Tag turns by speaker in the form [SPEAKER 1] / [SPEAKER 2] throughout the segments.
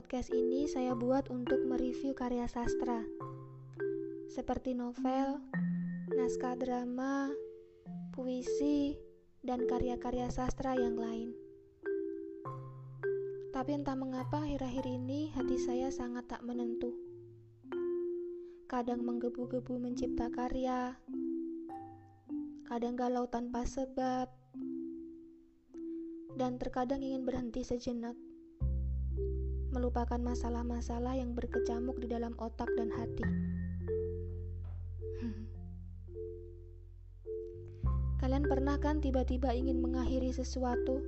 [SPEAKER 1] Podcast ini saya buat untuk mereview karya sastra, seperti novel, naskah drama, puisi, dan karya-karya sastra yang lain. Tapi entah mengapa akhir-akhir ini hati saya sangat tak menentu. Kadang menggebu-gebu mencipta karya, kadang galau tanpa sebab, dan terkadang ingin berhenti sejenak melupakan masalah-masalah yang berkecamuk di dalam otak dan hati. Kalian pernah kan tiba-tiba ingin mengakhiri sesuatu?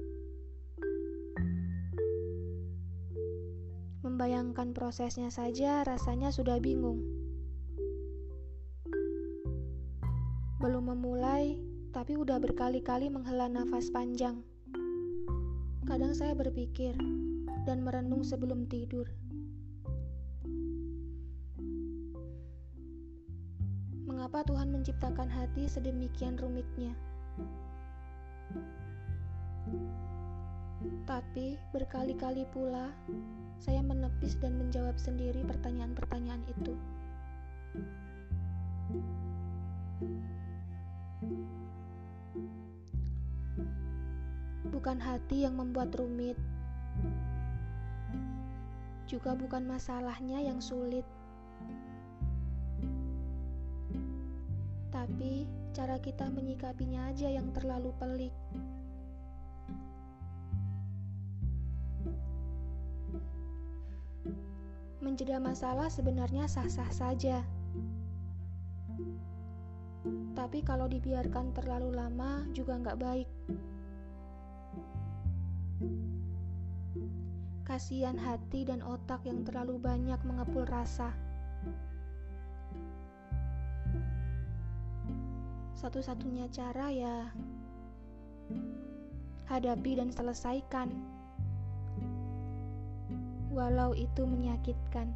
[SPEAKER 1] Membayangkan prosesnya saja rasanya sudah bingung. Belum memulai, tapi udah berkali-kali menghela nafas panjang. Kadang saya berpikir, dan merenung sebelum tidur. Mengapa Tuhan menciptakan hati sedemikian rumitnya? Tapi berkali-kali pula saya menepis dan menjawab sendiri pertanyaan-pertanyaan itu. Bukan hati yang membuat rumit, juga bukan masalahnya yang sulit, tapi cara kita menyikapinya aja yang terlalu pelik. Menjeda masalah sebenarnya sah-sah saja. Tapi kalau dibiarkan terlalu lama juga nggak baik. Kasihan hati dan otak yang terlalu banyak mengepul rasa. Satu-satunya cara ya hadapi dan selesaikan. Walau itu menyakitkan.